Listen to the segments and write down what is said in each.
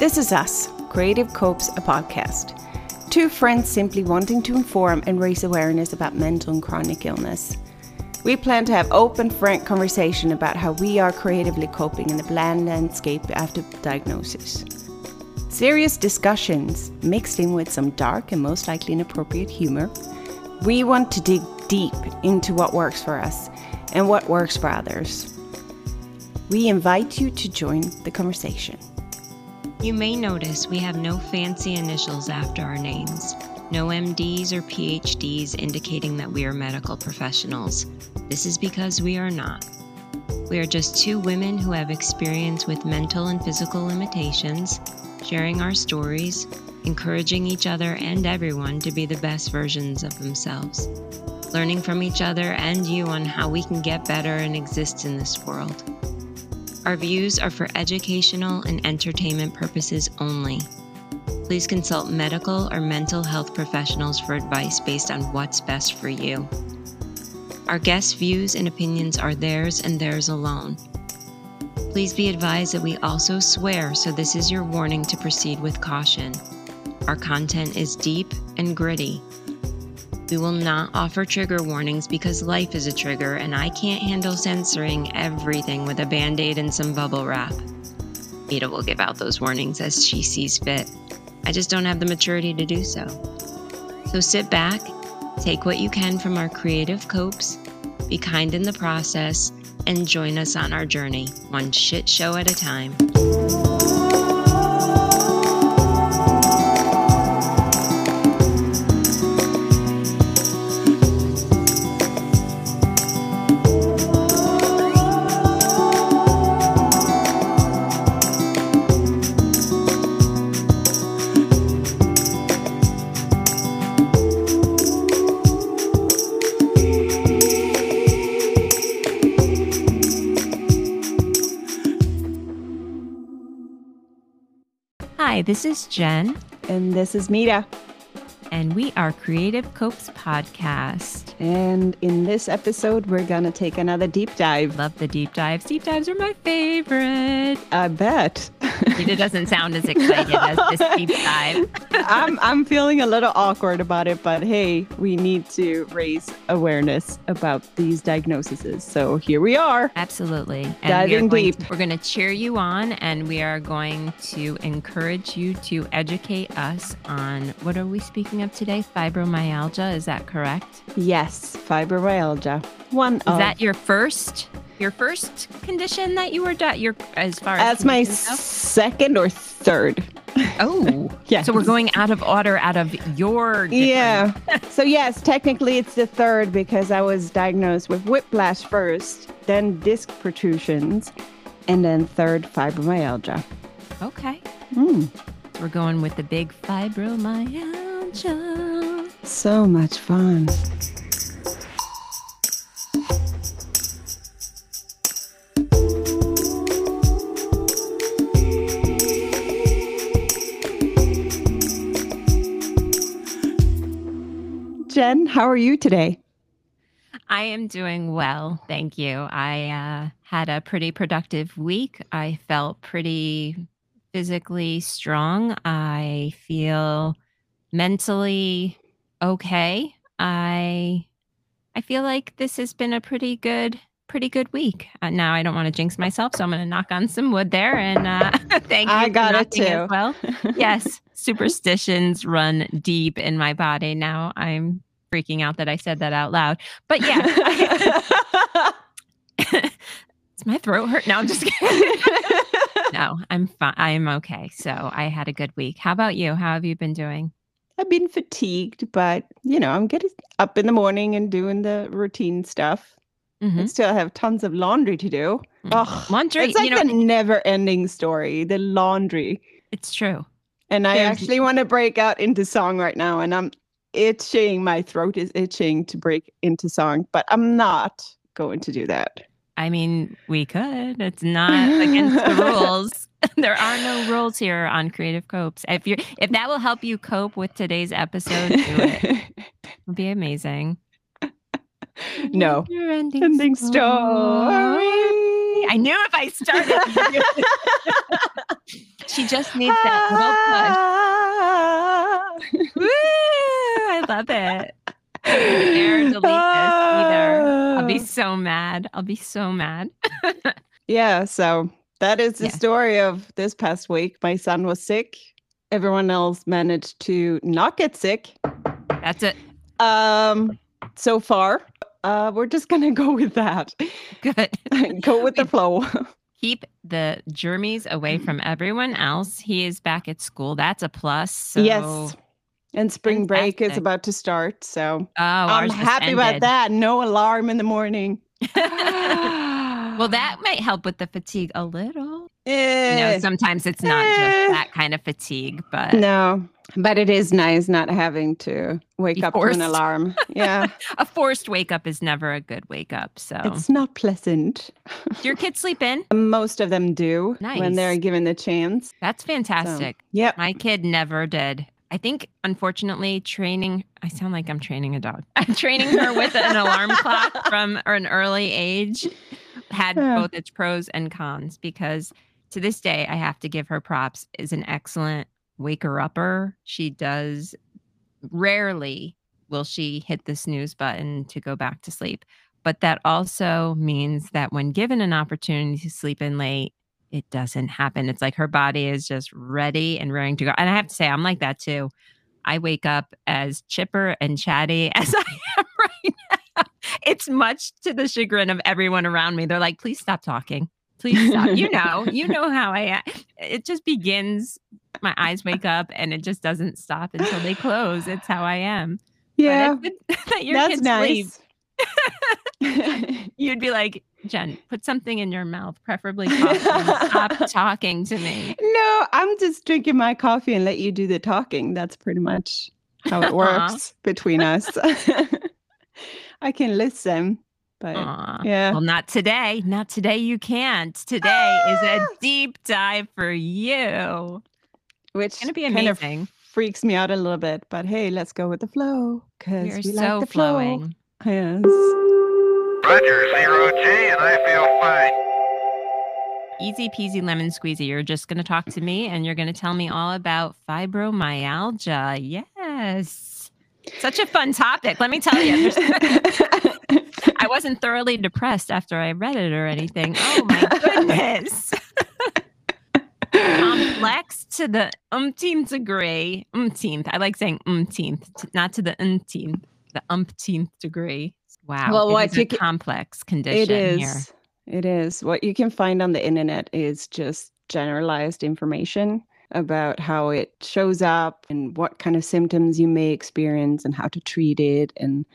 This is us, Creative Copes, a podcast. Two friends simply wanting to inform and raise awareness about mental and chronic illness. We plan to have open, frank conversation about how we are creatively coping in the bland landscape after diagnosis. Serious discussions mixed in with some dark and most likely inappropriate humor. We want to dig deep into what works for us and what works for others. We invite you to join the conversation. You may notice we have no fancy initials after our names, no MDs or PhDs indicating that we are medical professionals. This is because we are not. We are just two women who have experience with mental and physical limitations, sharing our stories, encouraging each other and everyone to be the best versions of themselves, learning from each other and you on how we can get better and exist in this world. Our views are for educational and entertainment purposes only. Please consult medical or mental health professionals for advice based on what's best for you. Our guests' views and opinions are theirs and theirs alone. Please be advised that we also swear, so this is your warning to proceed with caution. Our content is deep and gritty. We will not offer trigger warnings because life is a trigger and I can't handle censoring everything with a band aid and some bubble wrap. Mita will give out those warnings as she sees fit. I just don't have the maturity to do so. So sit back, take what you can from our creative copes, be kind in the process, and join us on our journey, one shit show at a time. Hi, this is Jen, And this is Mita. and we are Creative Copes Podcast. And in this episode, we're going to take another deep dive. Love the deep dives. Deep dives are my favorite. I bet. Mita doesn't sound as excited as this deep dive. I'm, I'm feeling a little awkward about it, but hey, we need to raise awareness about these diagnoses. So here we are. Absolutely. And Diving we deep. To, we're going to cheer you on and we are going to encourage you to educate us on what are we speaking of today? Fibromyalgia. Is that correct? Yes, fibromyalgia. One Is of that your first your first condition that you were di- your as far as that's my second or third. Oh, Yeah. So we're going out of order, out of your. different- Yeah. so yes, technically it's the third because I was diagnosed with whiplash first, then disc protrusions, and then third fibromyalgia. Okay. Hmm. We're going with the big fibromyalgia. So much fun. Jen, how are you today? I am doing well, thank you. I uh, had a pretty productive week. I felt pretty physically strong. I feel mentally okay. I I feel like this has been a pretty good pretty good week. Uh, now I don't want to jinx myself, so I'm going to knock on some wood there and uh, thank you. I got it too. well. Yes, superstitions run deep in my body. Now I'm freaking out that I said that out loud. But yeah, does my throat hurt? No, I'm just kidding. no, I'm fine. I am okay. So I had a good week. How about you? How have you been doing? I've been fatigued, but you know, I'm getting up in the morning and doing the routine stuff. I Mhm. still have tons of laundry to do. Ugh, Laundry, it's like you know, a never-ending story. The laundry, it's true. and I There's- actually want to break out into song right now, and I'm itching. My throat is itching to break into song, but I'm not going to do that. I mean, we could. It's not against the rules. there are no rules here on Creative Copes. If you if that will help you cope with today's episode, do it. It'll be amazing. no, Never ending ending story. story. I knew if I started. she just needs that little push. Woo! I love it. Air, delete this either. I'll be so mad. I'll be so mad. yeah, so that is the Yeah. story of this past week. My son was sick. Everyone else managed to not get sick. That's it. Um, so far, uh, we're just gonna go with that. Good. go with the flow. Keep the germies away from everyone else. He is back at school. That's a plus. So, yes. And spring break is about to start, so Oh, I'm happy about that. No alarm in the morning. well, that might help with the fatigue a little. You know, Eh, sometimes it's not Eh. just that kind of fatigue, but no, but it is nice not having to wake Be up to an alarm. Yeah, a forced wake up is never a good wake up. So, it's not pleasant. do your kids sleep in? Most of them do when they're given the chance. That's So, fantastic. yep. My kid never did. I think, unfortunately, training, I sound like I'm training a dog. I'm training her with an alarm clock from an early age had Yeah. both its pros and cons because to this day, I have to give her props is an excellent waker upper. She does rarely will she hit the snooze button to go back to sleep. But that also means that when given an opportunity to sleep in late, it doesn't happen. It's like her body is just ready and raring to go. And I have to say, I'm like that too. I wake up as chipper and chatty as I am right now. It's much to the chagrin of everyone around me. They're like, please stop talking. Please stop. you know, you know how I am. It just begins. My eyes wake up and it just doesn't stop until they close. It's how I am. Yeah, that your that's kids sleep. nice. You'd be like, Jen, put something in your mouth, preferably coffee. Stop talking to me. no, I'm just drinking my coffee and let you do the talking. That's pretty much how it works between us. I can listen, but Aw. yeah. Well, not today. Not today. You can't. Today is a Ah! deep dive for you. Which gonna be kind of amazing. freaks me out a little bit. But hey, let's go with the flow because We're we so like the flow. flowing. Yes. Roger, zero G, and I feel fine. Easy peasy lemon squeezy. You're just going to talk to me and you're going to tell me all about fibromyalgia. Yes. Such a fun topic. Let me tell you. I wasn't thoroughly depressed after I read it or anything. Oh my goodness. Complex to the umpteenth degree. Umpteenth. I like saying umpteenth, not to the umpteenth, the umpteenth degree. Wow. Well, what you ca- complex condition it is. here. It is. What you can find on the internet is just generalized information about how it shows up and what kind of symptoms you may experience and how to treat it and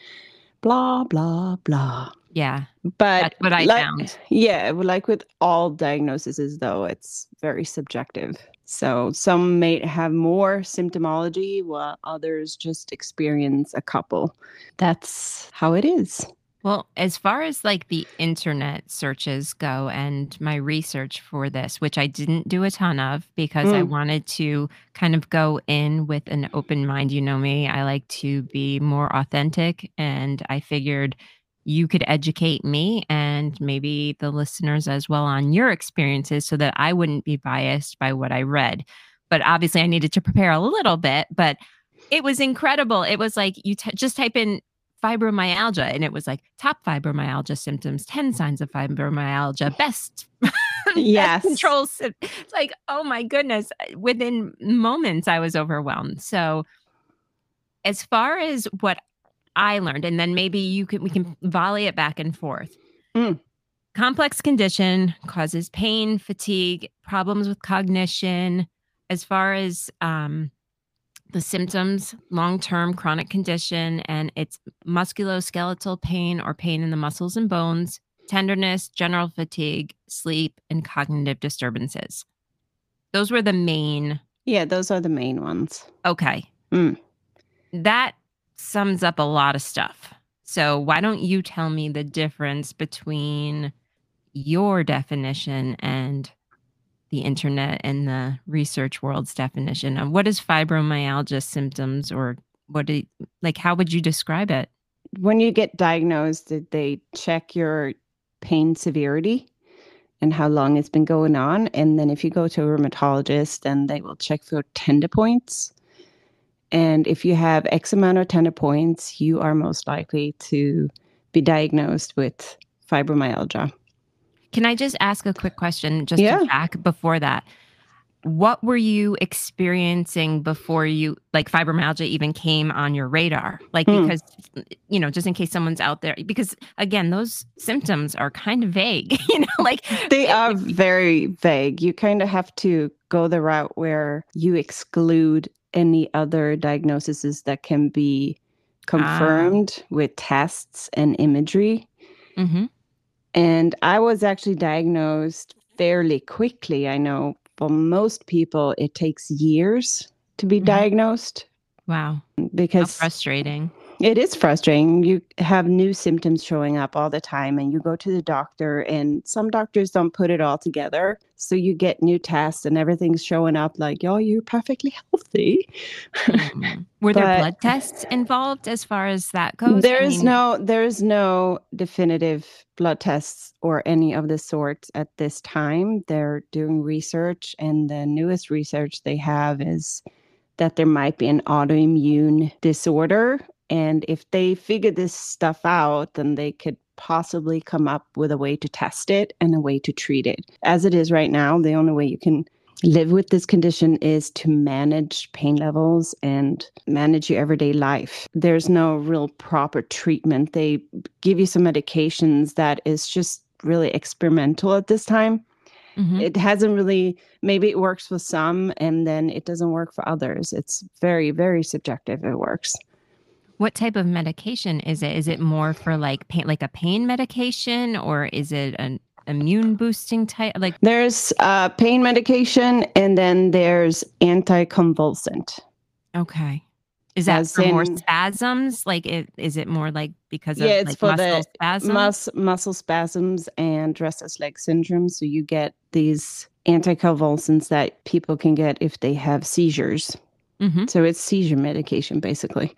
blah blah blah. Yeah. But what I like- found. Yeah, like with all diagnoses, though, it's very subjective. So some may have more symptomology, while others just experience a couple. That's how it is. Well, as far as like the internet searches go and my research for this, which I didn't do a ton of because I Mm. wanted to kind of go in with an open mind. You know me, I like to be more authentic. And I figured you could educate me and maybe the listeners as well on your experiences so that I wouldn't be biased by what I read. But obviously, I needed to prepare a little bit, but it was incredible. It was like you t- just type in fibromyalgia and it was like top fibromyalgia symptoms 10 signs of fibromyalgia best Yes. best control sym- it's like oh my goodness within moments i was overwhelmed so as far as what i learned and then maybe you can we can volley it back and forth Mm. complex condition causes pain fatigue problems with cognition as far as um the symptoms long-term chronic condition and it's musculoskeletal pain or pain in the muscles and bones tenderness general fatigue sleep and cognitive disturbances those were the main Yeah, those are the main ones. okay Mm. that sums up a lot of stuff so why don't you tell me the difference between your definition and the internet and the research world's definition of what is fibromyalgia symptoms or what do like how would you describe it When you get diagnosed, did they check your pain severity? and how long it's been going on. And then if you go to a rheumatologist, then they will check for tender points. And if you have X amount of tender points, you are most likely to be diagnosed with fibromyalgia. Can I just ask a quick question just Yeah. to back before that? What were you experiencing before you like fibromyalgia even came on your radar? Like Hmm. because you know, just in case someone's out there because again, those symptoms are kind of vague, you know, like They are very vague. You kind of have to go the route where you exclude any other diagnoses that can be confirmed with tests and imagery. Mhm. And I was actually diagnosed fairly quickly. I know for most people, it takes years to be Mhm. diagnosed wow, how because frustrating. It is frustrating. You have new symptoms showing up all the time, and you go to the doctor, and some doctors don't put it all together. So you get new tests, and everything's showing up like, oh, you're perfectly healthy. Mm. Were there blood tests involved as far as that goes? I There is mean, no there is no definitive blood tests or any of the sort at this time. They're doing research and the newest research they have is that there might be an autoimmune disorder and if they figure this stuff out then they could possibly come up with a way to test it and a way to treat it. As it is right now, the only way you can live with this condition is to manage pain levels and manage your everyday life. There's no real proper treatment. They give you some medications that is just really experimental at this time. mhm. It hasn't really, maybe it works for some and then it doesn't work for others. It's very, very subjective. It works. What type of medication is it? Is it more for like pain, like a pain medication, or is it an immune boosting type? Like, There's uh, pain medication and then there's anticonvulsant. okay, is that As for more spasms? Like, it, is it more like because of Yeah, it's like for muscle the spasms? Mus- muscle spasms and restless leg syndrome. So you get these anticonvulsants that people can get if they have seizures. Mhm. So it's seizure medication basically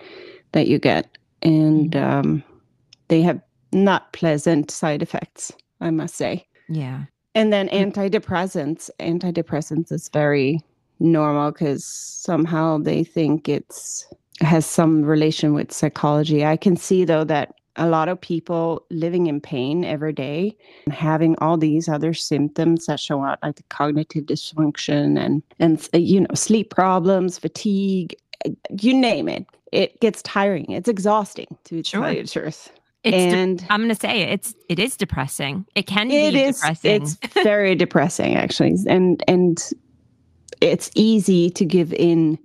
that you get, and um, they have not pleasant side effects, I must say. Yeah. And then antidepressants. Antidepressants is very normal because somehow they think it's has some relation with psychology. I can see though that a lot of people living in pain every day and having all these other symptoms that show up like the cognitive dysfunction and and you know sleep problems fatigue you name it it gets tiring it's exhausting to Sure. tell you the truth It's de- and I'm going to say it, it's it is depressing. It can it be is depressing. it's very depressing actually and and it's easy to give in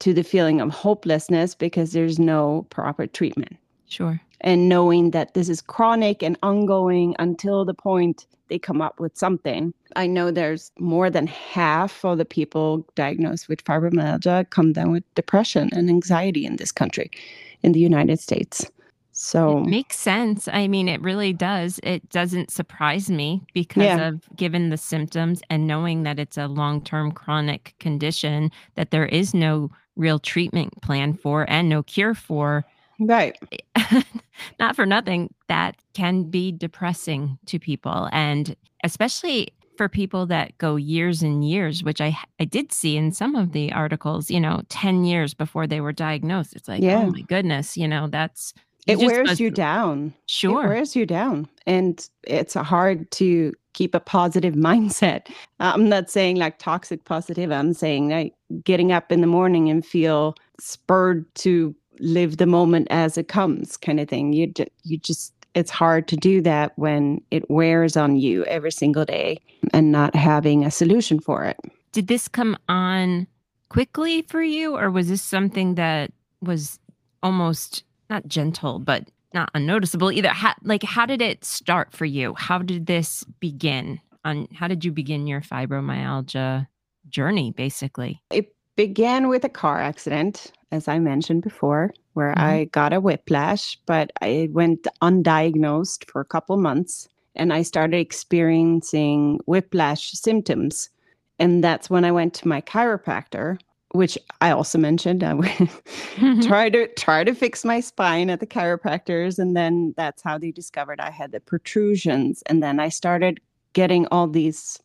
to the feeling of hopelessness because there's no proper treatment sure. and knowing that this is chronic and ongoing until the point they come up with something. I know there's more than half of the people diagnosed with fibromyalgia come down with depression and anxiety in this country, in the United States. So, It makes sense. I mean, it really does. It doesn't surprise me because Yeah. of given the symptoms and knowing that it's a long term chronic condition that there is no real treatment plan for and no cure for. Right. Not for nothing, that can be depressing to people. And especially for people that go years and years, which I I did see in some of the articles, you know, 10 years before they were diagnosed. It's like, oh Yeah. oh my goodness, you know, that's It wears must- you down. Sure. It wears you down. And it's hard to keep a positive mindset. I'm not saying like toxic positive. I'm saying like getting up in the morning and feel spurred to live the moment as it comes kind of thing. You, you just, it's hard to do that when it wears on you every single day and not having a solution for it. did this come on quickly for you or was this something that was almost not gentle but not unnoticeable either how, like how did it start for you how did this begin on how did you begin your fibromyalgia journey basically It began with a car accident, as I mentioned before, where Mhm. I got a whiplash, but I went undiagnosed for a couple months and I started experiencing whiplash symptoms. And that's when I went to my chiropractor, which I also mentioned. I went try to try to fix my spine at the chiropractors and then that's how they discovered I had the protrusions and then I started getting all these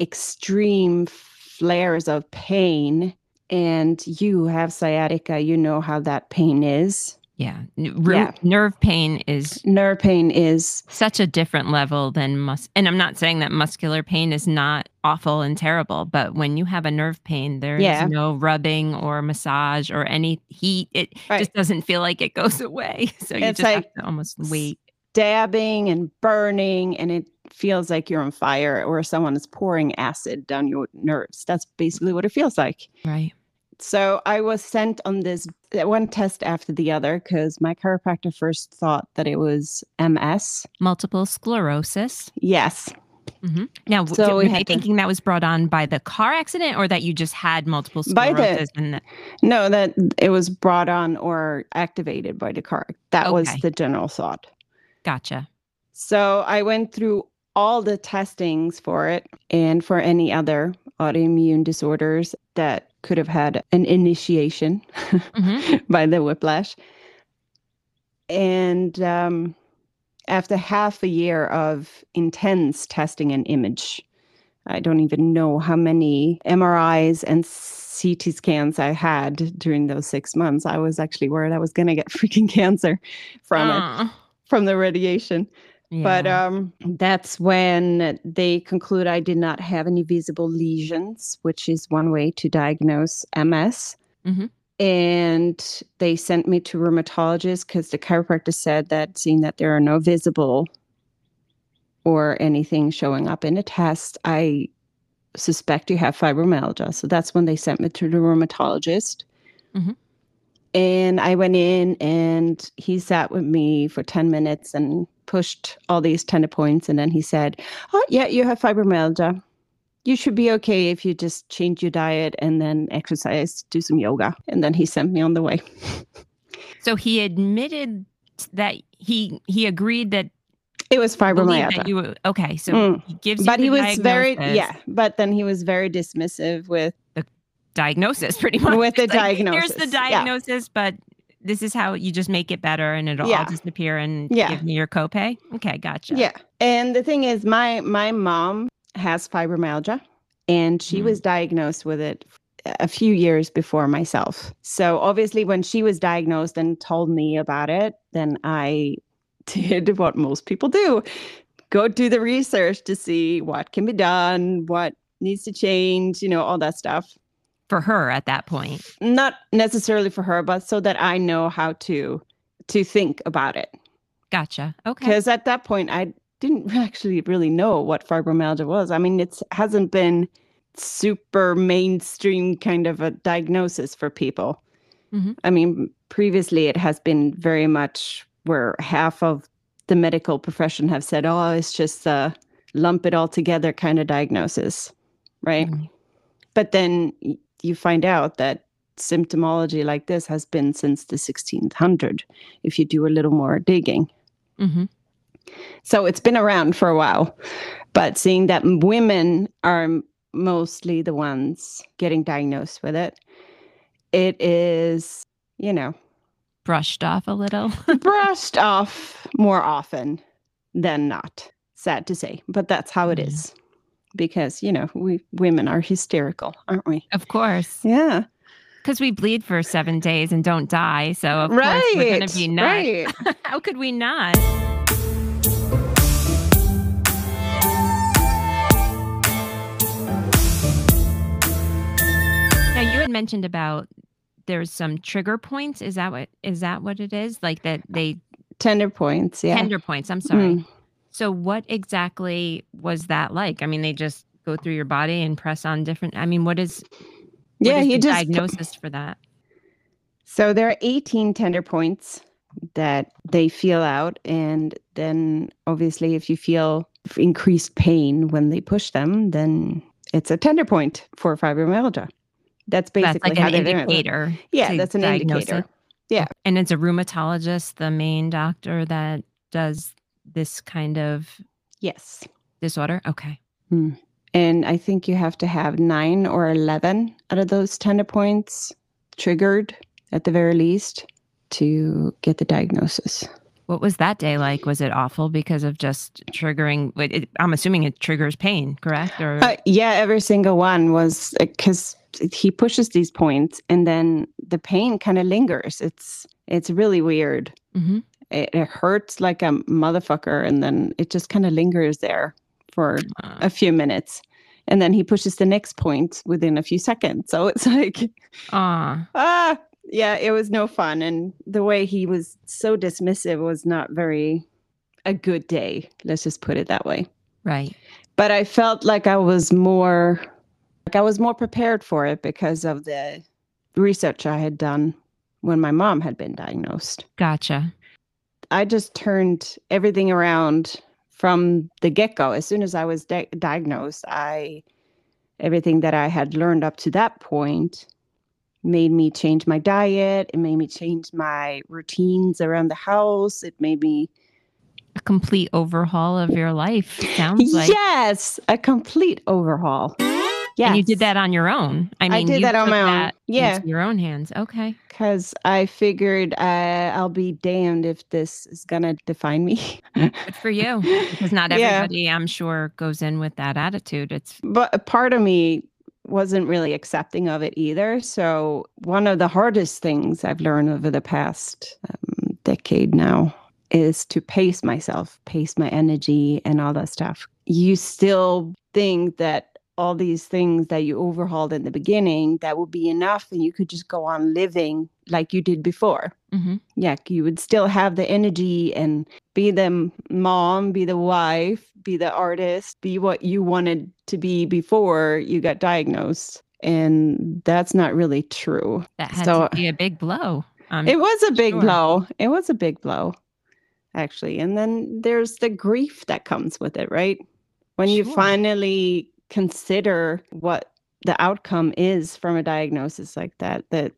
extreme flares of pain. And you have sciatica, you know how that pain is. Yeah. N- Yeah. Nerve pain is Nerve pain is, such a different level than mus and I'm not saying that muscular pain is not awful and terrible, but when you have a nerve pain, there is Yeah. no rubbing or massage or any heat. It Right. just doesn't feel like it goes away. So you It's just like have to almost wait. Dabbing and burning, and it feels like you're on fire or someone is pouring acid down your nerves. That's basically what it feels like. Right. So I was sent on this one test after the other because my chiropractor first thought that it was MS. Multiple sclerosis. Yes. Mm-hmm. Now, So were they to- thinking that was brought on by the car accident or that you just had multiple By the- sclerosis? and that- No, that it was brought on or activated by the car. That was the general thought. gotcha. So I went through all the testings for it and for any other autoimmune disorders that could have had an initiation hmm by the whiplash. And um, after half a year of intense testing and image, I don't even know how many MRIs and CT scans I had during those six months. I was actually worried I was going to get freaking cancer from it, from the radiation. But um, that's when they conclude I did not have any visible lesions, which is one way to diagnose MS. Mhm. And they sent me to rheumatologist because the chiropractor said that seeing that there are no visible or anything showing up in a test, I suspect you have fibromyalgia. So that's when they sent me to the rheumatologist. Mhm. And I went in and he sat with me for 10 minutes and pushed all these tender points. And then he said, Oh, yeah, you have fibromyalgia. You should be okay if you just change your diet and then exercise, do some yoga. And then he sent me on the way. so he admitted that he he agreed that It was fibromyalgia. you were okay. So Mm. he gives you but the he was very, yeah, but then he was very dismissive with, the diagnosis pretty much With the like, Here's diagnosis, the yeah. diagnosis, but this is how you just make it better and it'll all disappear and Yeah. give me your copay. Okay, gotcha. yeah. And the thing is, my my mom has fibromyalgia, and she Mm. was diagnosed with it a few years before myself. So obviously, when she was diagnosed and told me about it, then I did what most people do: go do the research to see what can be done, what needs to change, you know, all that stuff. For her at that point. Not necessarily for her, but so that I know how to to think about it. Gotcha. Okay. because at that point I didn't actually really know what fibromyalgia was. I mean, it hasn't been super mainstream kind of a diagnosis for people. Mhm. I mean, previously it has been very much where half of the medical profession have said, "Oh, it's just a lump it all together kind of diagnosis," right? Mhm. But then you find out that symptomology like this has been since the 1600 if you do a little more digging. Mhm. So it's been around for a while, but seeing that women are mostly the ones getting diagnosed with it, it is, you know, Brushed off a little. brushed off more often than not. Sad to say, but that's how it Yeah. is. Because, you know, we women are hysterical, aren't we? of course. Yeah. Because we bleed for seven days and don't die. So of course we're gonna right. be not. Right. How could we not? Now you had mentioned about there's some trigger points. Is that what is that what it is? Like that they Tender points. Yeah. tender points. I'm sorry. Mm. So what exactly was that like? I mean, they just go through your body and press on different. I mean, what is what Yeah, is he the just diagnosis for that? So there are 18 tender points that they feel out. And then obviously, if you feel increased pain when they push them, then it's a tender point for fibromyalgia. That's basically That's like how an they're doing indicator. Yeah, that's an indicator. it. Yeah. And it's a rheumatologist, the main doctor that does this kind of Yes. disorder. Okay. And I think you have to have nine or 11 out of those tender points triggered at the very least to get the diagnosis. What was that day like? Was it awful because of just triggering? It, I'm assuming it triggers pain, correct? Or uh, yeah, every single one was because uh, he pushes these points, and then the pain kind of lingers. It's it's really weird. Mm-hmm. It, it, hurts like a motherfucker, and then it just kind of lingers there for uh. a few minutes and then he pushes the next point within a few seconds. So it's like, ah, ah, yeah, it was no fun. And the way he was so dismissive was not very a good day. Let's just put it that way. Right. But I felt like I was more, like I was more prepared for it because of the research I had done when my mom had been diagnosed. Gotcha. I just turned everything around from the get go. As soon as I was di- diagnosed, I everything that I had learned up to that point made me change my diet. It made me change my routines around the house. It made me a complete overhaul of your life. Sounds like yes, a complete overhaul. Yeah, and you did that on your own. I mean, I did that on my own. Yeah, your own hands. Okay. Because I figured uh, I'll be damned if this is gonna define me. Good for you. Because not everybody, yeah. I'm sure, goes in with that attitude. It's but a part of me wasn't really accepting of it either. So one of the hardest things I've learned over the past um, decade now is to pace myself, pace my energy, and all that stuff. You still think that all these things that you overhauled in the beginning that would be enough and you could just go on living like you did before mm-hmm. yeah you would still have the energy and be the mom be the wife be the artist be what you wanted to be before you got diagnosed and that's not really true that had so, to be a big blow I'm it was a big sure. blow it was a big blow actually and then there's the grief that comes with it right when sure. you finally consider what the outcome is from a diagnosis like that that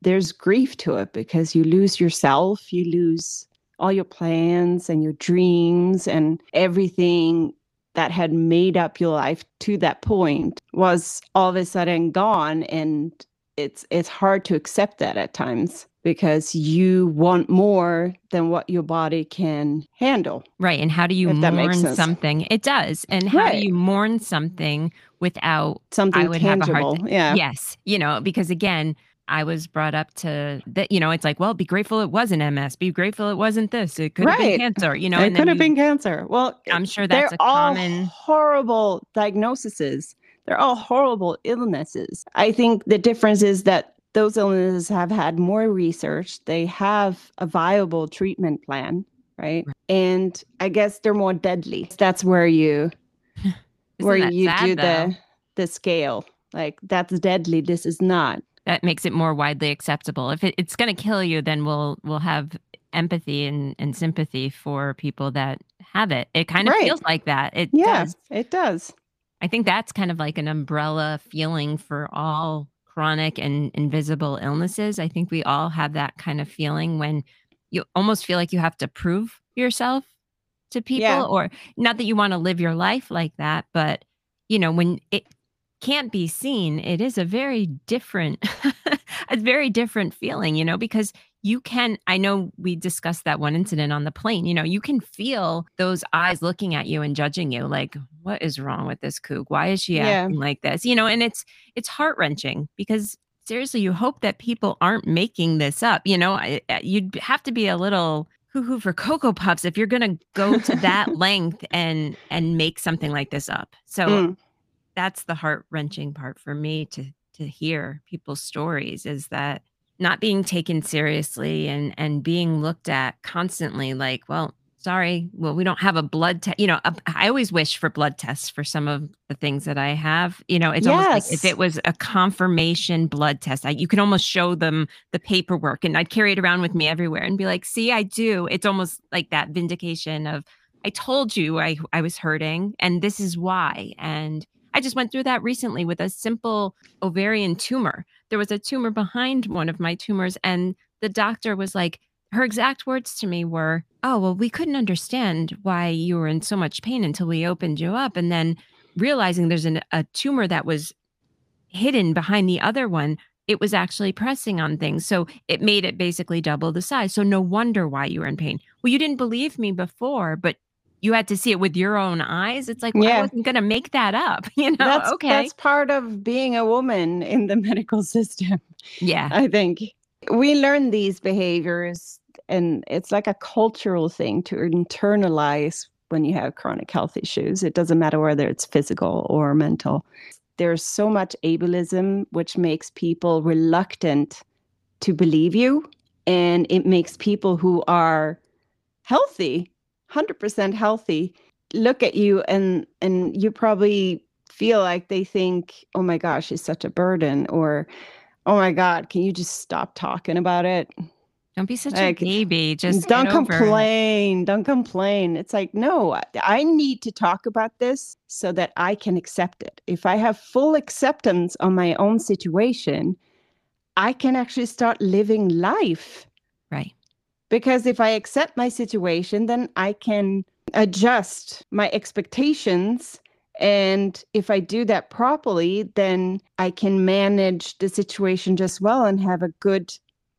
there's grief to it because you lose yourself you lose all your plans and your dreams and everything that had made up your life to that point was all of a sudden gone and it's it's hard to accept that at times because you want more than what your body can handle. Right. And how do you mourn something? It does. And how right. do you mourn something without something I would tangible? Have a hard yeah. Yes. You know, because again, I was brought up to that, you know, it's like, well, be grateful it wasn't MS. Be grateful it wasn't this. It could have been cancer, you know. It could have been cancer. Well, I'm sure that's a common horrible diagnoses. They're all horrible illnesses. I think the difference is that those illnesses have had more research. They have a viable treatment plan, right? right. And I guess they're more deadly. That's where you where you sad, do though? the the scale. Like that's deadly. This is not. That makes it more widely acceptable. If it, it's going to kill you, then we'll we'll have empathy and, and sympathy for people that have it. It kind of right. feels like that. It yeah, does. It does. I think that's kind of like an umbrella feeling for all chronic and invisible illnesses. I think we all have that kind of feeling when you almost feel like you have to prove yourself to people yeah. or not that you want to live your life like that, but you know, when it can't be seen, it is a very different a very different feeling, you know, because you can i know we discussed that one incident on the plane you know you can feel those eyes looking at you and judging you like what is wrong with this kook why is she yeah. acting like this you know and it's it's heart-wrenching because seriously you hope that people aren't making this up you know you'd have to be a little hoo-hoo for cocoa puffs if you're going to go to that length and and make something like this up so mm. that's the heart-wrenching part for me to to hear people's stories is that not being taken seriously and and being looked at constantly like well sorry well we don't have a blood test you know I always wish for blood tests for some of the things that i have you know it's yes. almost like if it was a confirmation blood test I, you can almost show them the paperwork and i'd carry it around with me everywhere and be like see i do it's almost like that vindication of i told you i i was hurting and this is why and I just went through that recently with a simple ovarian tumor. There was a tumor behind one of my tumors, and the doctor was like, her exact words to me were, Oh, well, we couldn't understand why you were in so much pain until we opened you up. And then realizing there's an, a tumor that was hidden behind the other one, it was actually pressing on things. So it made it basically double the size. So no wonder why you were in pain. Well, you didn't believe me before, but you had to see it with your own eyes. It's like, well, Yeah. I wasn't going to make that up. You know, that's okay. that's part of being a woman in the medical system. yeah. I think we learn these behaviors, and it's like a cultural thing to internalize when you have chronic health issues. It doesn't matter whether it's physical or mental. There's so much ableism, which makes people reluctant to believe you, and it makes people who are healthy, 100% healthy, look at you and and you probably feel like they think, "Oh my gosh, she's such a burden," or "Oh my god, can you just stop talking about it? Don't be such Like, a baby. Just don't complain. Don't complain." It's like, "No, I need to talk about this so that I can accept it. If I have full acceptance on my own situation, I can actually start living life." Because if I accept my situation, then I can adjust my expectations. And if I do that properly, then I can manage the situation just well and have a good,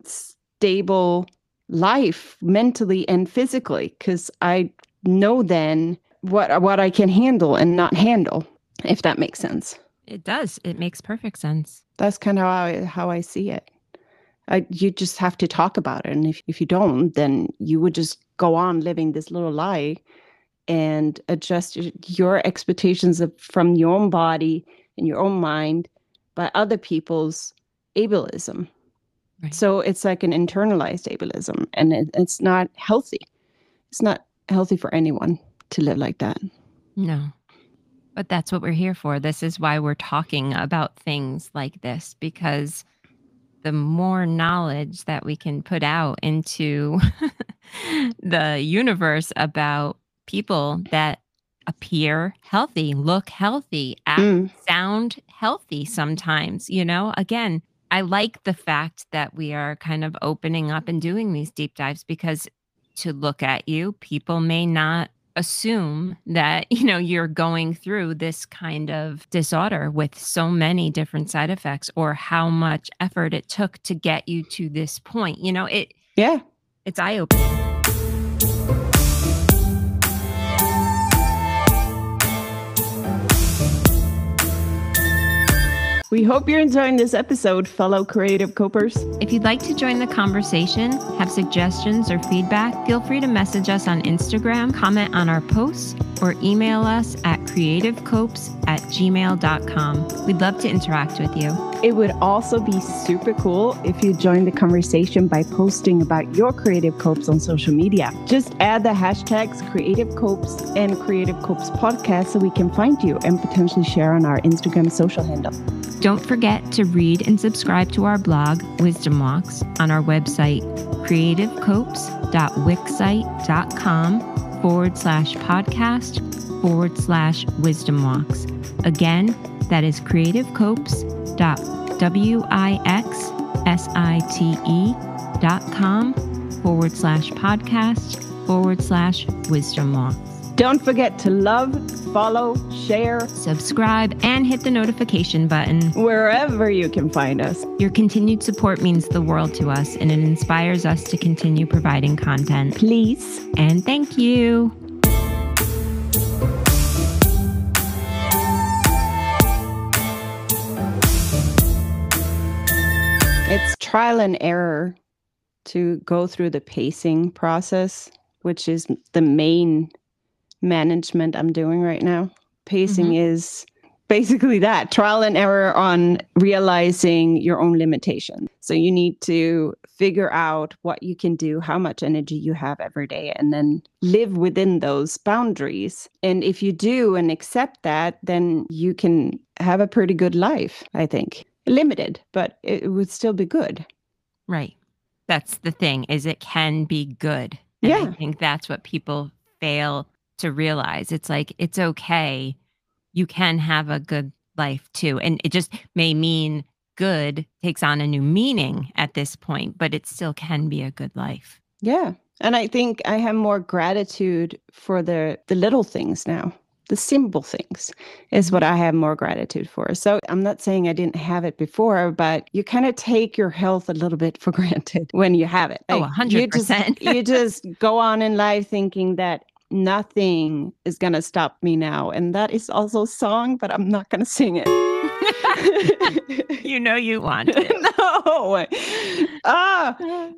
stable life mentally and physically because I know then what what I can handle and not handle, if that makes sense. It does. It makes perfect sense. That's kind of how I, how I see it. I, you just have to talk about it. And if, if you don't, then you would just go on living this little lie and adjust your, expectations of, from your own body and your own mind by other people's ableism. Right. So it's like an internalized ableism, and it, it's not healthy. It's not healthy for anyone to live like that. No. But that's what we're here for. This is why we're talking about things like this because the more knowledge that we can put out into the universe about people that appear healthy, look healthy, act, Mm. sound healthy sometimes, you know? Again, I like the fact that we are kind of opening up and doing these deep dives because to look at you, people may not assume that you know you're going through this kind of disorder with so many different side effects or how much effort it took to get you to this point you know it Yeah. it's eye opening We hope you're enjoying this episode, fellow creative copers. If you'd like to join the conversation, have suggestions or feedback, feel free to message us on Instagram, comment on our posts, or email us at creativecopes at gmail.com. We'd love to interact with you. It would also be super cool if you joined the conversation by posting about your creative copes on social media. Just add the hashtags Creative Copes and Creative Copes Podcast so we can find you and potentially share on our Instagram social handle. Don't forget to read and subscribe to our blog, Wisdom Walks, on our website, creativecopes.wixsite.com forward slash podcast forward slash wisdom walks. Again, that is creativecopes.wixsite.com forward slash podcast forward slash wisdom walks. Don't forget to love, follow, share Subscribe and hit the notification button. wherever you can find us. Your continued support means the world to us and it inspires us to continue providing content. Please. And thank you. It's trial and error to go through the pacing process, which is the main management I'm doing right now. Pacing mm-hmm. is basically that trial and error on realizing your own limitation. So you need to figure out what you can do, how much energy you have every day, and then live within those boundaries. And if you do and accept that, then you can have a pretty good life, I think. Limited, but it would still be good. Right. That's the thing is it can be good. And I think that's what people fail to realize. It's like it's okay. You can have a good life too. And it just may mean good takes on a new meaning at this point, but it still can be a good life. Yeah. And I think I have more gratitude for the the little things now. the simple things is what mm-hmm. I have more gratitude for. So I'm not saying I didn't have it before, but you kind of take your health a little bit for granted when you have it. Oh, 100%. You just, you just go on in life thinking that nothing is going to stop me now. And that is also a song, but I'm not going to sing it. you know you want it. no. Ah,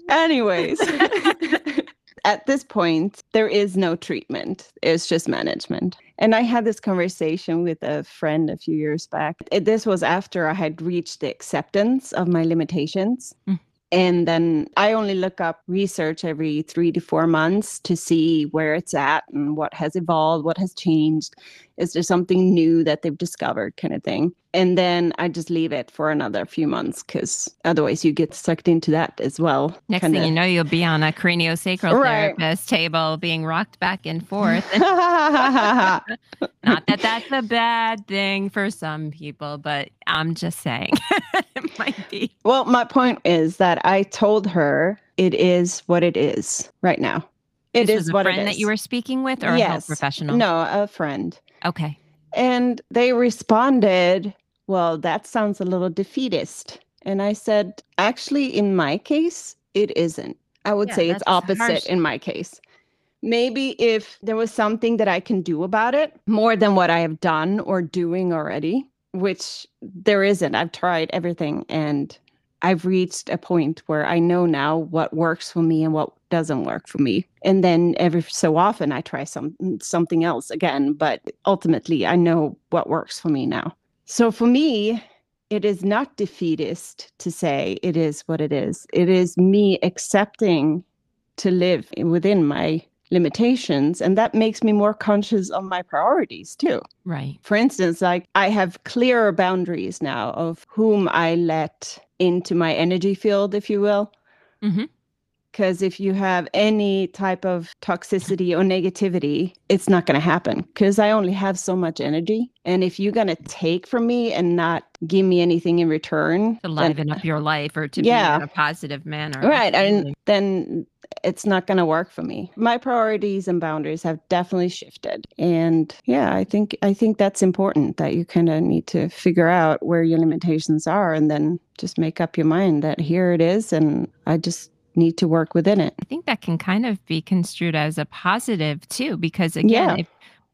anyways. At this point, there is no treatment. It's just management. And I had this conversation with a friend a few years back. It- This was after I had reached the acceptance of my limitations. Mm. And then I only look up research every three to four months to see where it's at and what has evolved, what has changed. Is there something new that they've discovered, kind of thing? And then I just leave it for another few months because otherwise you get sucked into that as well. Next kinda. thing you know, you'll be on a craniosacral Right. therapist table being rocked back and forth. Not that that's a bad thing for some people, but I'm just saying it might be. well, my point is that I told her it is what it is right now. It this is was a what friend it is. that you were speaking with or a health professional? No, a friend. Okay. And they responded, Well, that sounds a little defeatist. And I said, Actually, in my case, it isn't. I would Yeah, say it's opposite harsh. in my case. Maybe if there was something that I can do about it more than what I have done or doing already, which there isn't. I've tried everything and I've reached a point where I know now what works for me and what doesn't work for me. And then every so often I try some something else again, but ultimately I know what works for me now. So for me, it is not defeatist to say it is what it is. It is me accepting to live within my limitations and that makes me more conscious of my priorities too Right. for instance, like I have clearer boundaries now of whom I let into my energy field, if you will. Mhm. Because if you have any type of toxicity or negativity, it's not going to happen because I only have so much energy. And if you're going to take from me and not give me anything in return, To then- liven up your life or to Yeah. be in a positive manner. right Absolutely. and then it's not going to work for me my priorities and boundaries have definitely shifted and yeah i think i think that's important that you kind of need to figure out where your limitations are and then just make up your mind that here it is and i just need to work within it I think that can kind of be construed as a positive too, because again, Yeah. if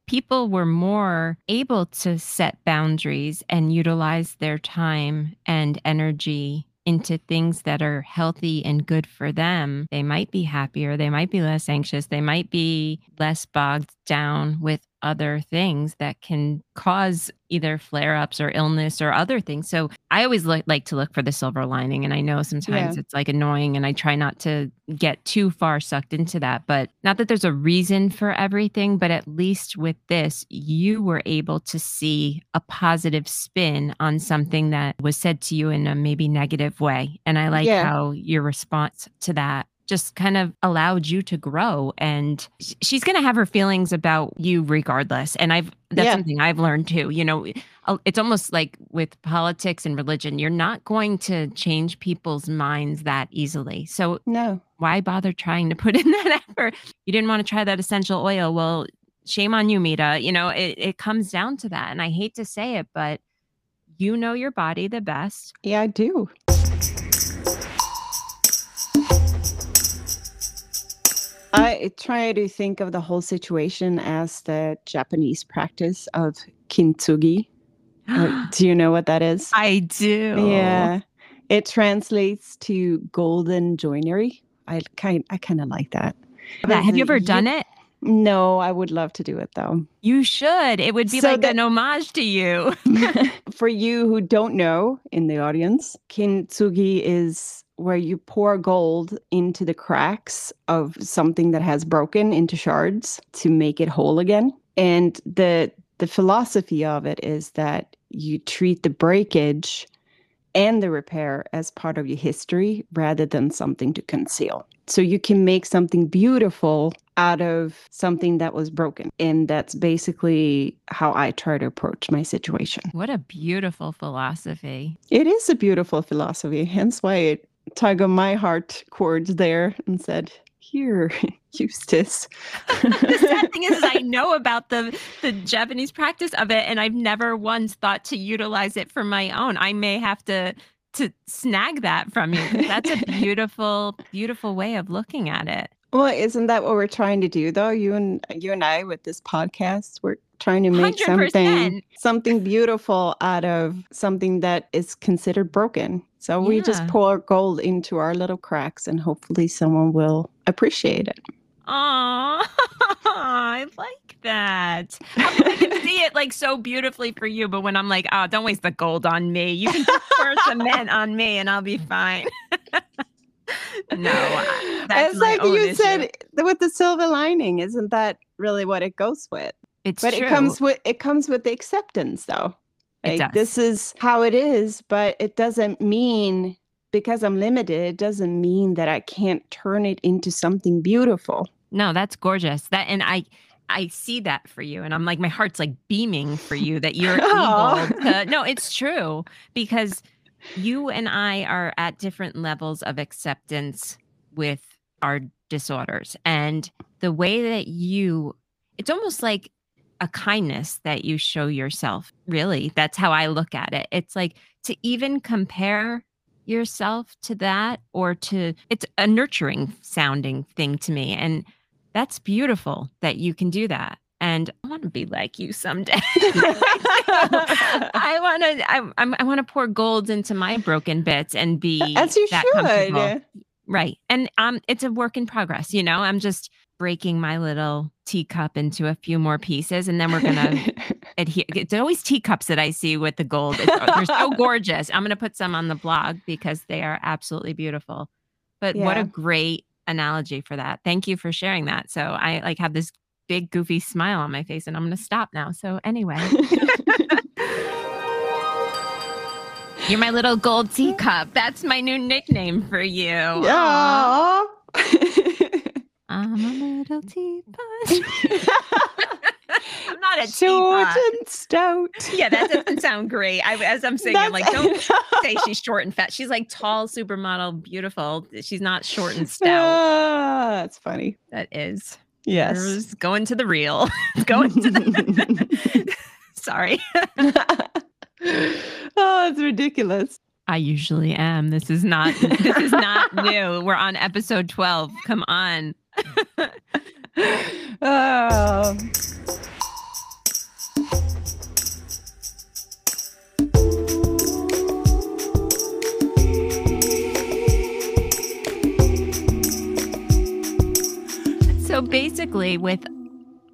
people were more able to set boundaries and utilize their time and energy into things that are healthy and good for them, they might be happier, they might be less anxious, they might be less bogged down with other things that can cause either flare ups or illness or other things. So I always li- like to look for the silver lining. And I know sometimes Yeah. it's like annoying and I try not to get too far sucked into that. But not that there's a reason for everything, but at least with this, you were able to see a positive spin on something that was said to you in a maybe negative way. And I like Yeah. how your response to that just kind of allowed you to grow. And she's going to have her feelings about you regardless. And i've that's Yeah. something i've learned too. You know it's almost like with politics and religion you're not going to change people's minds that easily. So no. why bother trying to put in that effort? You didn't want to try that essential oil. Well shame on you mita. You know it, it comes down to that. And i hate to say it but you know your body the best. Yeah i do I try to think of the whole situation as the Japanese practice of kintsugi. Uh, do you know what that is? i do Yeah. It translates to golden joinery. I kind I kind of like that. That- have you ever done it No, I would love to do it though. You should. It would be So like the- an homage to you. For you who don't know in the audience, kintsugi is where you pour gold into the cracks of something that has broken into shards to make it whole again. And the the philosophy of it is that you treat the breakage and the repair as part of your history rather than something to conceal. So you can make something beautiful out of something that was broken. And that's basically how I try to approach my situation. What a beautiful philosophy. It is a beautiful philosophy, hence why it tugged on my heart chords there and said, here, Eustace. the sad thing is, is I know about the the Japanese practice of it, and I've never once thought to utilize it for my own. I may have to to snag that from you. That's a beautiful, beautiful way of looking at it. Well, isn't that what we're trying to do though? You and you and I with this podcast, we're trying to make 100%. something something beautiful out of something that is considered broken. So we just pour gold into our little cracks and hopefully someone will appreciate it. Aw, I like that. I can see it like so beautifully for you, but when I'm like, oh, don't waste the gold on me. You can just pour cement on me, and I'll be fine. no, that's it's like you issue. said with the silver lining, isn't that really what it goes with? it's but true. it comes with it comes with the acceptance though like does. this is how it is but it doesn't mean because i'm limited it doesn't mean that i can't turn it into something beautiful No, that's gorgeous. That and I I see that for you and I'm like my heart's like beaming for you that you're Aw. able to No, it's true because you and I are at different levels of acceptance with our disorders and the way that you it's almost like a kindness that you show yourself. Really, that's how I look at it. It's like to even compare yourself to that or to it's a nurturing sounding thing to me and that's beautiful that you can do that and i want to be like you someday i want to I, I'm- want to pour gold into my broken bits and be as you that should right and um it's a work in progress you know i'm just breaking my little teacup into a few more pieces and then we're gonna adhere it's always teacups that i see with the gold. It's- they're so gorgeous. I'm gonna put some on the blog because they are absolutely beautiful. But what a great analogy for that. Thank you for sharing that. So i like have this big goofy smile on my face and i'm gonna stop now. So anyway. You're my little gold teacup. That's my new nickname for you. Yeah i'm a little teapot i'm not a short teapot and stout yeah that doesn't sound great I, as i'm saying i'm like don't say she's short and fat. She's like tall, supermodel, beautiful. She's not short and stout. Ah, that's funny That is. yes going to the real. going to the Sorry. oh it's ridiculous I usually am. This is not this is not new. We're on episode 12. Come on. Oh. So basically with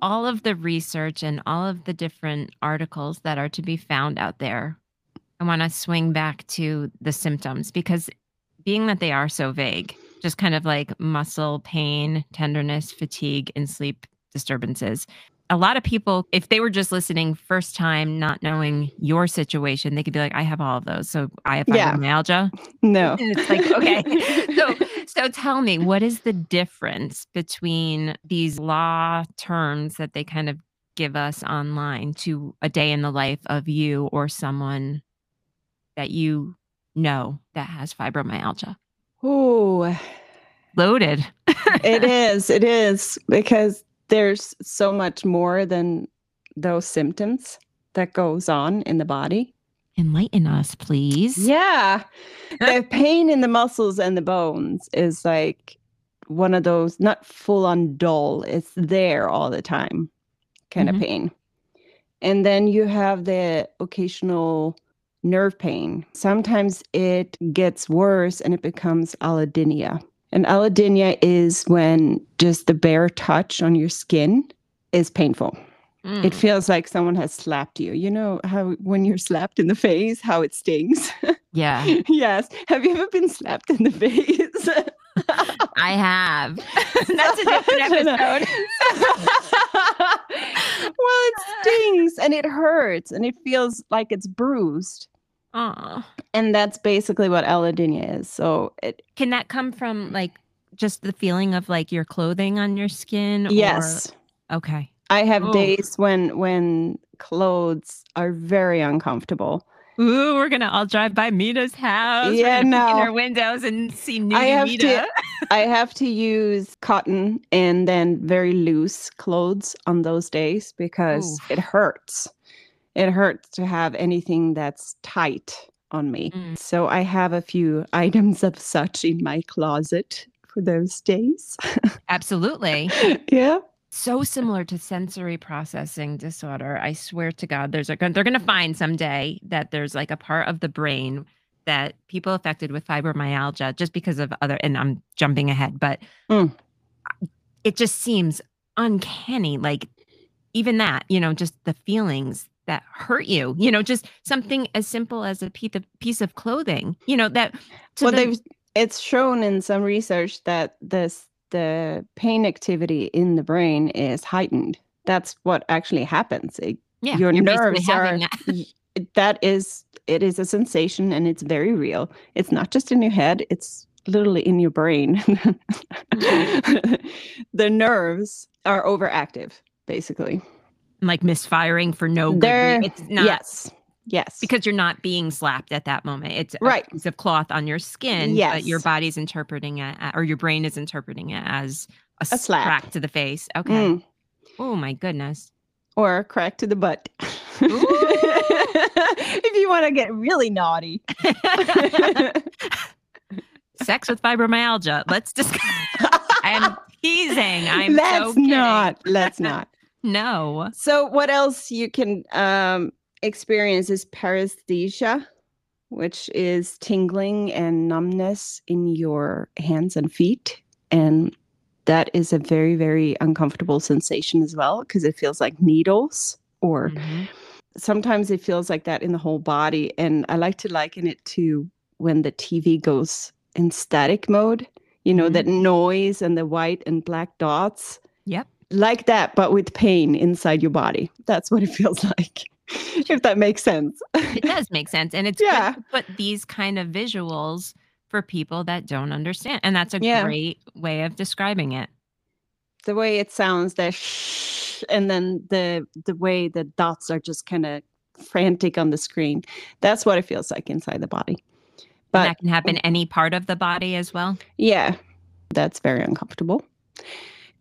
all of the research and all of the different articles that are to be found out there, I want to swing back to the symptoms because being that they are so vague, just kind of like muscle pain, tenderness, fatigue, and sleep disturbances. A lot of people, if they were just listening first time, not knowing your situation, they could be like, I have all of those. So I have Yeah. fibromyalgia. no And it's like, okay. so so tell me, what is the difference between these law terms that they kind of give us online to a day in the life of you or someone that you know that has fibromyalgia? Oh Loaded. it is it is because there's so much more than those symptoms that goes on in the body Enlighten us, please. yeah the pain in the muscles and the bones is like one of those not full on dull it's there all the time kind Mhm. of pain and then you have the occasional nerve pain sometimes it gets worse and it becomes allodynia and allodynia is when just the bare touch on your skin is painful Mm. it feels like someone has slapped you you know how when you're slapped in the face how it stings yeah, yes. Have you ever been slapped in the face? I have. That's a different episode. well, it stings and it hurts and it feels like it's bruised. Oh. And that's basically what allodynia is. So it Can that come from like just the feeling of like your clothing on your skin? or- yes. Okay. I have Oh. days when when clothes are very uncomfortable Ooh, we're gonna all drive by Mita's house. Yeah, gonna in no. her windows and see new I have Mita. to I have to use cotton and then very loose clothes on those days because Oof. it hurts. It hurts to have anything that's tight on me. Mm. So I have a few items of such in my closet for those days. Absolutely. yeah. so similar to sensory processing disorder. I swear to God, there's a they're going to find someday that there's like a part of the brain that people affected with fibromyalgia just because of other and I'm jumping ahead, but Mm. it just seems uncanny like even that, you know, just the feelings that hurt you, you know, just something as simple as a piece of piece of clothing, you know, that to well, the- they've it's shown in some research that this the pain activity in the brain is heightened. That's what actually happens. It- yeah, your nerves are- that. that is it is a sensation and it's very real. It's not just in your head, it's literally in your brain. the nerves are overactive, basically. Like misfiring for no good They're reason. It's not yes. Yes. because you're not being slapped at that moment. It's Right. a piece of cloth on your skin, but your body's interpreting it, or your brain is interpreting it as a, A slap. crack to the face. Okay. Mm. Oh my goodness. or a crack to the butt. if you want to get really naughty. Sex with fibromyalgia. Let's discuss. I'm teasing. I'm let's so not. Let's not. No. So what else you can um, experience is paresthesia, which is tingling and numbness in your hands and feet. And that is a very, very uncomfortable sensation as well because it feels like needles or Mhm. sometimes it feels like that in the whole body. And I like to liken it to when the TV goes in static mode, you know, Mhm. that noise and the white and black dots. Like that, but with pain inside your body. That's what it feels like, if that makes sense. It does make sense. And it's Yeah. good to put these kind of visuals for people that don't understand. And that's a Yeah. great way of describing it. the way it sounds, the shh, and then the the way the dots are just kind of frantic on the screen. That's what it feels like inside the body. and But that can happen any part of the body as well. Yeah, that's very uncomfortable.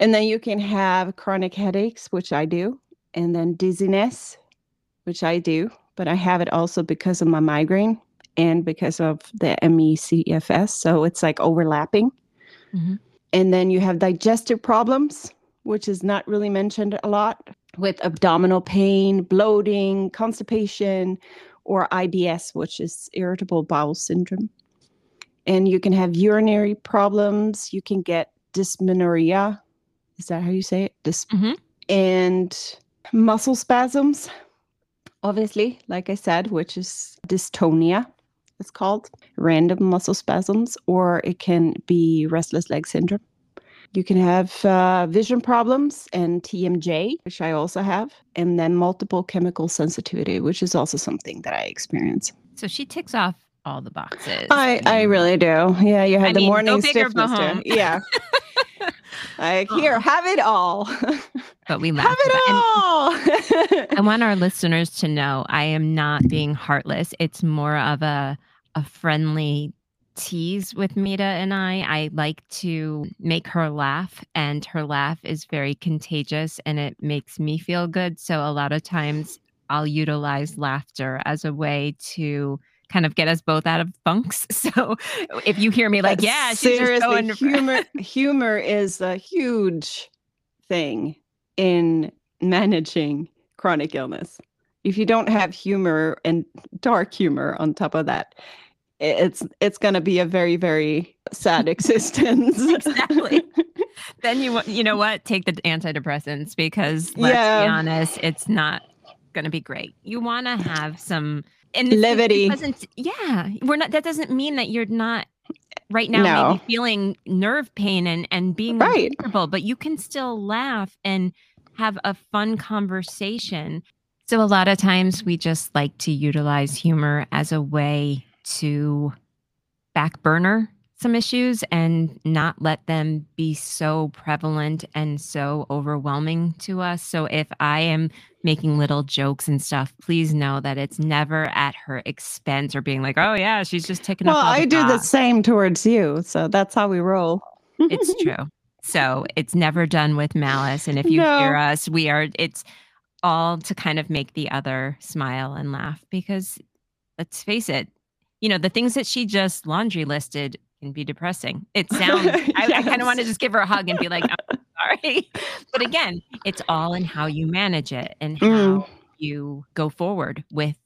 And then you can have chronic headaches, which I do, and then dizziness, which I do, but I have it also because of my migraine and because of the MECFS. So it's like overlapping. Mhm. And then you have digestive problems, which is not really mentioned a lot, with abdominal pain, bloating, constipation, or IBS, which is irritable bowel syndrome and you can have urinary problems. You can get dysmenorrhea. Is that how you say it? Dys- Mhm. And muscle spasms, obviously, like I said, which is dystonia, it's called random muscle spasms, or it can be restless leg syndrome. You can have uh, vision problems and TMJ, which I also have, and then multiple chemical sensitivity, which is also something that I experience. So she ticks off all the boxes. I, I really do. Yeah, you had I the mean, morning stiffness. Yeah. I here, Aw. have it all. but we have it all. I want our listeners to know I am not being heartless. It's more of a a friendly tease with Mita and I. I like to make her laugh, and her laugh is very contagious and it makes me feel good. So a lot of times I'll utilize laughter as a way to kind of get us both out of funks. So if you hear me like, But yeah, she's seriously, humor humor is a huge thing in managing chronic illness. If you don't have humor and dark humor on top of that, it's it's going to be a very very sad existence. Exactly. then you you know what? Take the antidepressants because let's Yeah. be honest, it's not going to be great. You want to have some and Levity. doesn't- yeah, we're not. That doesn't mean that you're not right now No. maybe feeling nerve pain and and being Right. uncomfortable, but you can still laugh and have a fun conversation. So a lot of times we just like to utilize humor as a way to back burner some issues and not let them be so prevalent and so overwhelming to us. So if I am making little jokes and stuff, please know that it's never at her expense or being like, "Oh yeah, she's just taking well, up." I do the same towards you. So that's how we roll. It's true. So it's never done with malice. And if you No. hear us, we are. It's all to kind of make the other smile and laugh because let's face it, you know, the things that she just laundry listed can be depressing. It sounds, I, I kind of want to just give her a hug and be like, sorry. But again, it's all in how you manage it and how Mm. you go forward with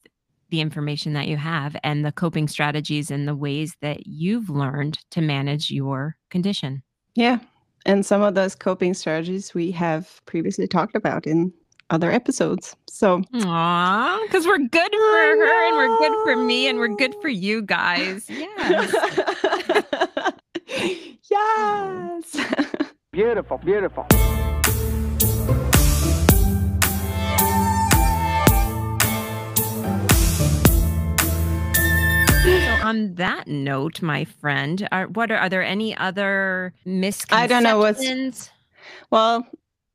the information that you have and the coping strategies and the ways that you've learned to manage your condition. Yeah. And some of those coping strategies we have previously talked about in other episodes. So because we're good for her and we're good for me and we're good for you guys. Yes. yes. Beautiful, beautiful. so on that note, my friend, are what are, are there any other misconceptions? I don't know what's- well,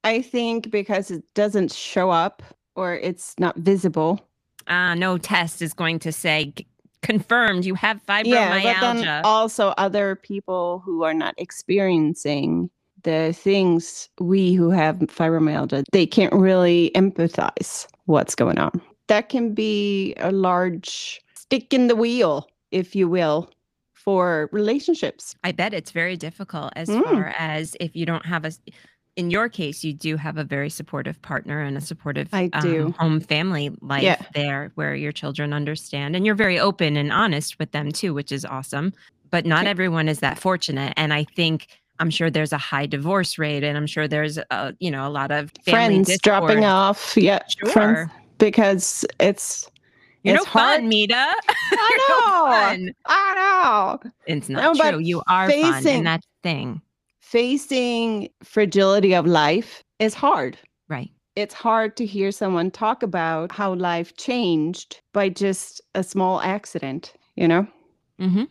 I think because it doesn't show up or it's not visible. uh, no test is going to say confirmed you have fibromyalgia. Yeah, but then also other people who are not experiencing the things we who have fibromyalgia, they can't really empathize what's going on. That can be a large stick in the wheel, if you will, for relationships. I bet it's very difficult as Mm. far as if you don't have a. In your case, you do have a very supportive partner and a supportive I do. um, home family life Yeah. there where your children understand and you're very open and honest with them too, which is awesome. But not everyone is that fortunate. And I think I'm sure there's a high divorce rate and I'm sure there's a, you know, a lot of family friends dropping off. Yeah, Sure. friends because it's You're it's no fun, hard. Mita. I You're no know. I know. It's not but true. You are fun. facing- And that's thing. Facing fragility of life is hard. Right. It's hard to hear someone talk about how life changed by just a small accident, you know? hmm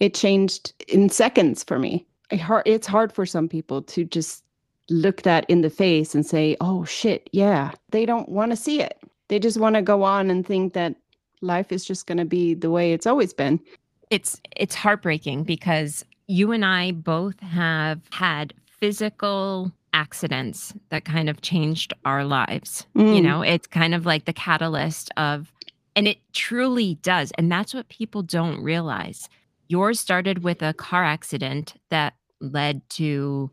It changed in seconds for me. It It's hard for some people to just look that in the face and say, oh shit, yeah. They don't want to see it. They just want to go on and think that life is just going to be the way it's always been. it's it's heartbreaking because you and I both have had physical accidents that kind of changed our lives. You Mm. know, it's kind of like the catalyst of and it truly does. And that's what people don't realize. Yours started with a car accident that led to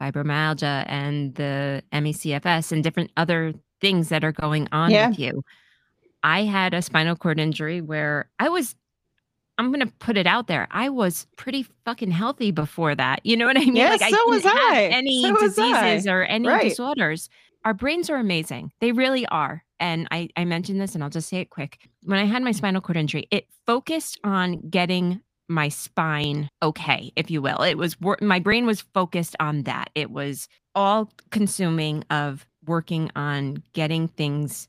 fibromyalgia and the MECFS and different other things that are going on Yeah. with you. I had a spinal cord injury where I was I'm going to put it out there. I was pretty fucking healthy before that. You know what I mean? Yeah, like I so was didn't have I. any So was diseases I. or any Right. disorders. Our brains are amazing. They really are. And I, I mentioned this and I'll just say it quick. When I had my spinal cord injury, it focused on getting my spine okay, if you will. It was my brain was focused on that. It was all consuming of working on getting things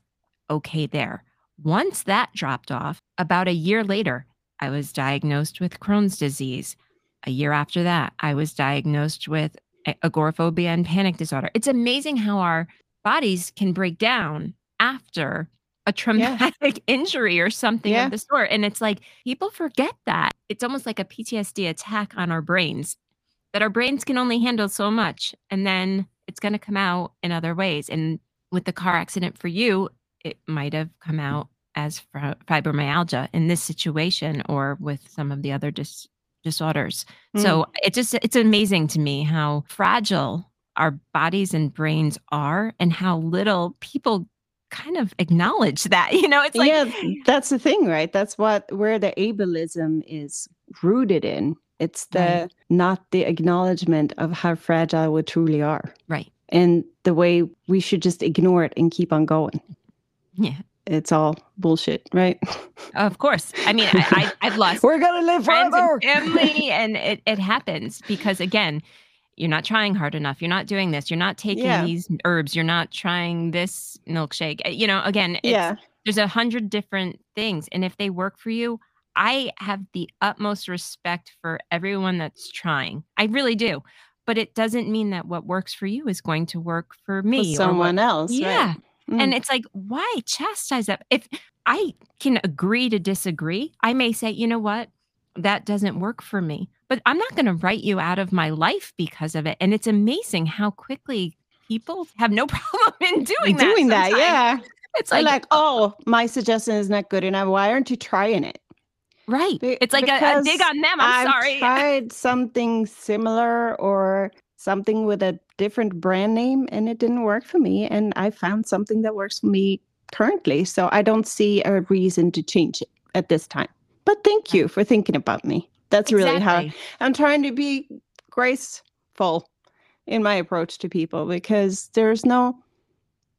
okay there. Once that dropped off, about a year later, I was diagnosed with Crohn's disease. A year after that, I was diagnosed with agoraphobia and panic disorder. It's amazing how our bodies can break down after a traumatic injury or something Yeah. of the sort. And it's like people forget that. It's almost like a PTSD attack on our brains, that our brains can only handle so much. And then it's going to come out in other ways. And with the car accident for you, it might have come out as fibromyalgia in this situation or with some of the other dis- disorders. Mm. So it just it's amazing to me how fragile our bodies and brains are and how little people kind of acknowledge that. You know, it's like yeah, that's the thing, right? That's what where the ableism is rooted in. It's the Right. not the acknowledgement of how fragile we truly are, right. and the way we should just ignore it and keep on going. Yeah. It's all bullshit, right? Of course. I mean, I, I I've lost We're gonna live forever. and family and it, it happens because again you're not trying hard enough you're not doing this you're not taking Yeah. these herbs you're not trying this milkshake Uh, you know again it's, yeah, there's a hundred different things and if they work for you I have the utmost respect for everyone that's trying. I really do. But it doesn't mean that what works for you is going to work for me For what- someone else. Yeah. Right? Mm. And it's like, why chastise that? If I can agree to disagree, I may say, you know what? That doesn't work for me. But I'm not going to write you out of my life because of it. And it's amazing how quickly people have no problem in doing that. doing that, sometimes. yeah. It's like, like, oh. oh, my suggestion is not good enough. Why aren't you trying it? right. Be- It's like a, a dig on them. I'm I've sorry. tried something similar or something with a different brand name and it didn't work for me. And I found something that works for me currently. So I don't see a reason to change it at this time. But thank you for thinking about me. That's really how I'm trying to be graceful in my approach to people because there's no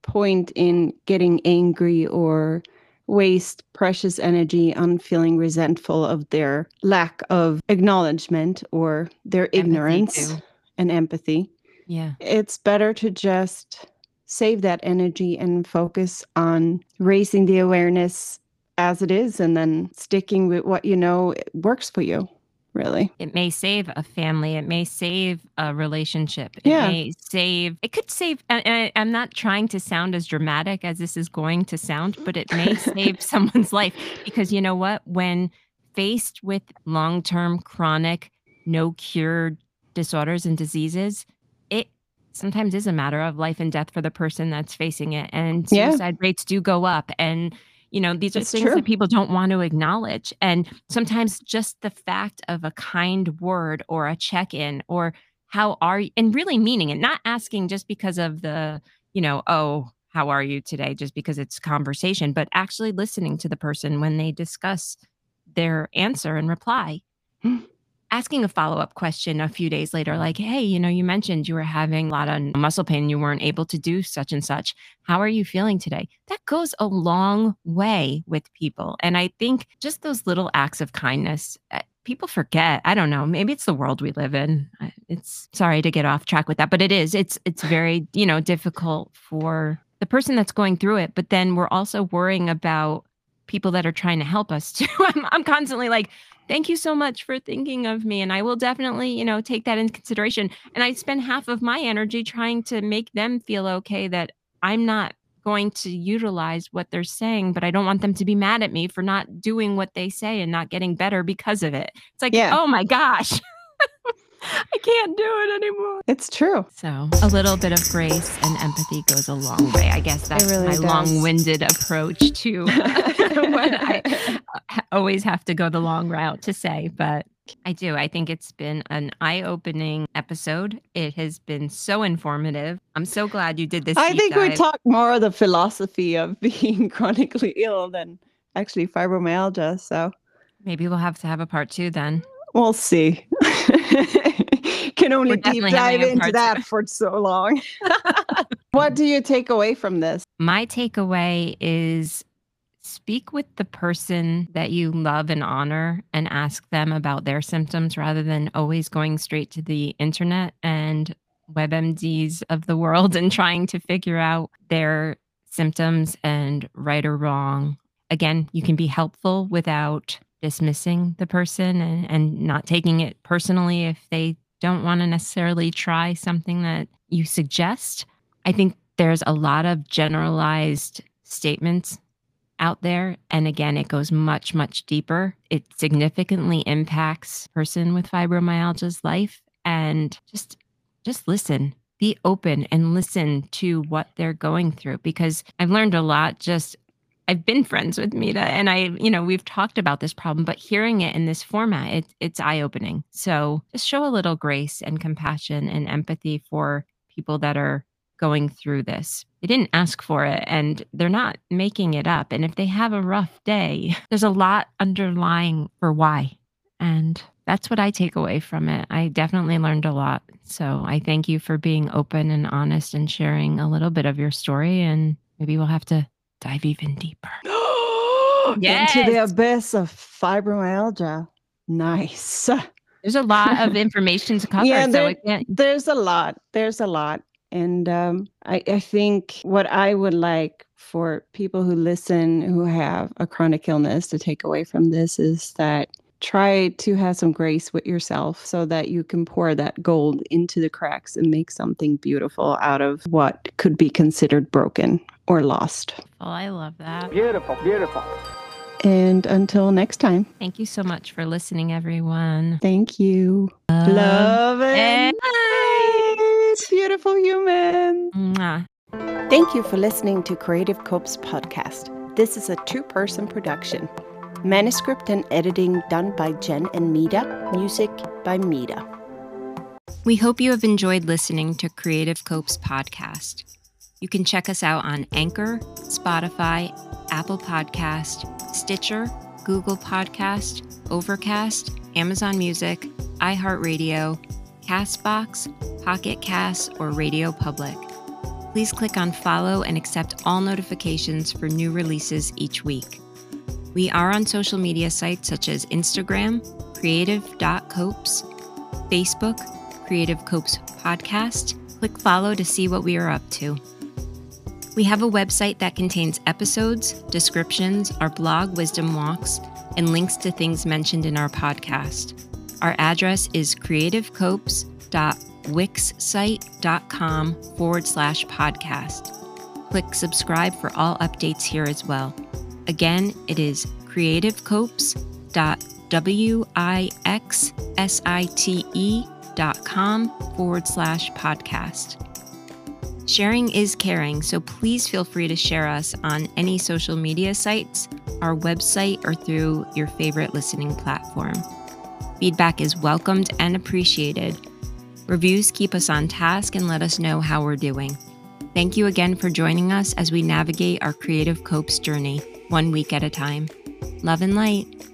point in getting angry or waste precious energy on feeling resentful of their lack of acknowledgement or their Empathy, ignorance too. and empathy. Yeah. It's better to just save that energy and focus on raising the awareness as it is and then sticking with what you know works for you, really. It may save a family. It may save a relationship. It Yeah. may save, it could save, and I, I'm not trying to sound as dramatic as this is going to sound, but it may save someone's life because you know what? When faced with long term, chronic, no cure disorders and diseases, it sometimes is a matter of life and death for the person that's facing it. And Yeah. suicide rates do go up. And you know, these are It's things true. that people don't want to acknowledge. And sometimes just the fact of a kind word or a check in or how are you, and really meaning it, not asking just because of the, you know, oh, how are you today, just because it's conversation, but actually listening to the person when they discuss their answer and reply. Mm. Asking a follow up question a few days later, like, hey, you know, you mentioned you were having a lot of muscle pain, you weren't able to do such and such. How are you feeling today? That goes a long way with people. And I think just those little acts of kindness, uh, people forget. I don't know. Maybe it's the world we live in. It's sorry to get off track with that, but it is. It's it's very, you know, difficult for the person that's going through it, but then we're also worrying about people that are trying to help us too. I'm, I'm constantly like, thank you so much for thinking of me. And I will definitely, you know, take that into consideration. And I spend half of my energy trying to make them feel okay that I'm not going to utilize what they're saying, but I don't want them to be mad at me for not doing what they say and not getting better because of it. It's like, Yeah. oh my gosh, I can't do it anymore. It's true. So a little bit of grace and empathy goes a long way. I guess that's really my does. long-winded approach to what I uh, always have to go the long route to say, but I do. I think it's been an eye-opening episode. It has been so informative. I'm so glad you did this. I deep think we dive. talked more of the philosophy of being chronically ill than actually fibromyalgia. So Maybe we'll have to have a part two then. we'll see. Can only deep dive into that for so long. what do you take away from this? My takeaway is speak with the person that you love and honor and ask them about their symptoms rather than always going straight to the internet and WebMDs of the world and trying to figure out their symptoms and right or wrong. Again, you can be helpful without dismissing the person and, and not taking it personally if they don't want to necessarily try something that you suggest. I think there's a lot of generalized statements out there and again it goes much much deeper it significantly impacts person with fibromyalgia's life and just just listen be open and listen to what they're going through because i've learned a lot just i've been friends with mita and i you know we've talked about this problem but hearing it in this format it, it's eye-opening so just show a little grace and compassion and empathy for people that are going through this. They didn't ask for it and they're not making it up. And if they have a rough day, there's a lot underlying for why. And that's what I take away from it. I definitely learned a lot. So I thank you for being open and honest and sharing a little bit of your story. And maybe we'll have to dive even deeper. Into the abyss of fibromyalgia. Nice. There's a lot of information to cover. Yeah, there- it can't, There's a lot. There's a lot. And um, I, I think what I would like for people who listen who have a chronic illness to take away from this is that try to have some grace with yourself so that you can pour that gold into the cracks and make something beautiful out of what could be considered broken or lost. Oh, I love that. Beautiful, beautiful. And until next time, Thank you so much for listening, everyone. thank you. Love and light, beautiful humans. Mwah. Thank you for listening to Creative Copes podcast. This is a two person production. Manuscript and editing done by Jen and Mita, music by Mita. We hope you have enjoyed listening to Creative Copes podcast. You can check us out on Anchor, Spotify, Apple Podcast, Stitcher, Google Podcast, Overcast, Amazon Music, iHeartRadio, Castbox, Pocket Cast, or Radio Public. Please click on follow and accept all notifications for new releases each week. We are on social media sites such as Instagram, creative.copes, Facebook, Creative Copes Podcast. Click follow to see what we are up to. We have a website that contains episodes, descriptions, our blog, Wisdom Walks, and links to things mentioned in our podcast. Our address is creativecopes.wixsite.com forward slash podcast. Click subscribe for all updates here as well. Again, it is creativecopes.wixsite.com forward slash podcast. Sharing is caring, so please feel free to share us on any social media sites, our website, or through your favorite listening platform. Feedback is welcomed and appreciated. Reviews keep us on task and let us know how we're doing. Thank you again for joining us as we navigate our Creative Copes journey, one week at a time. Love and light.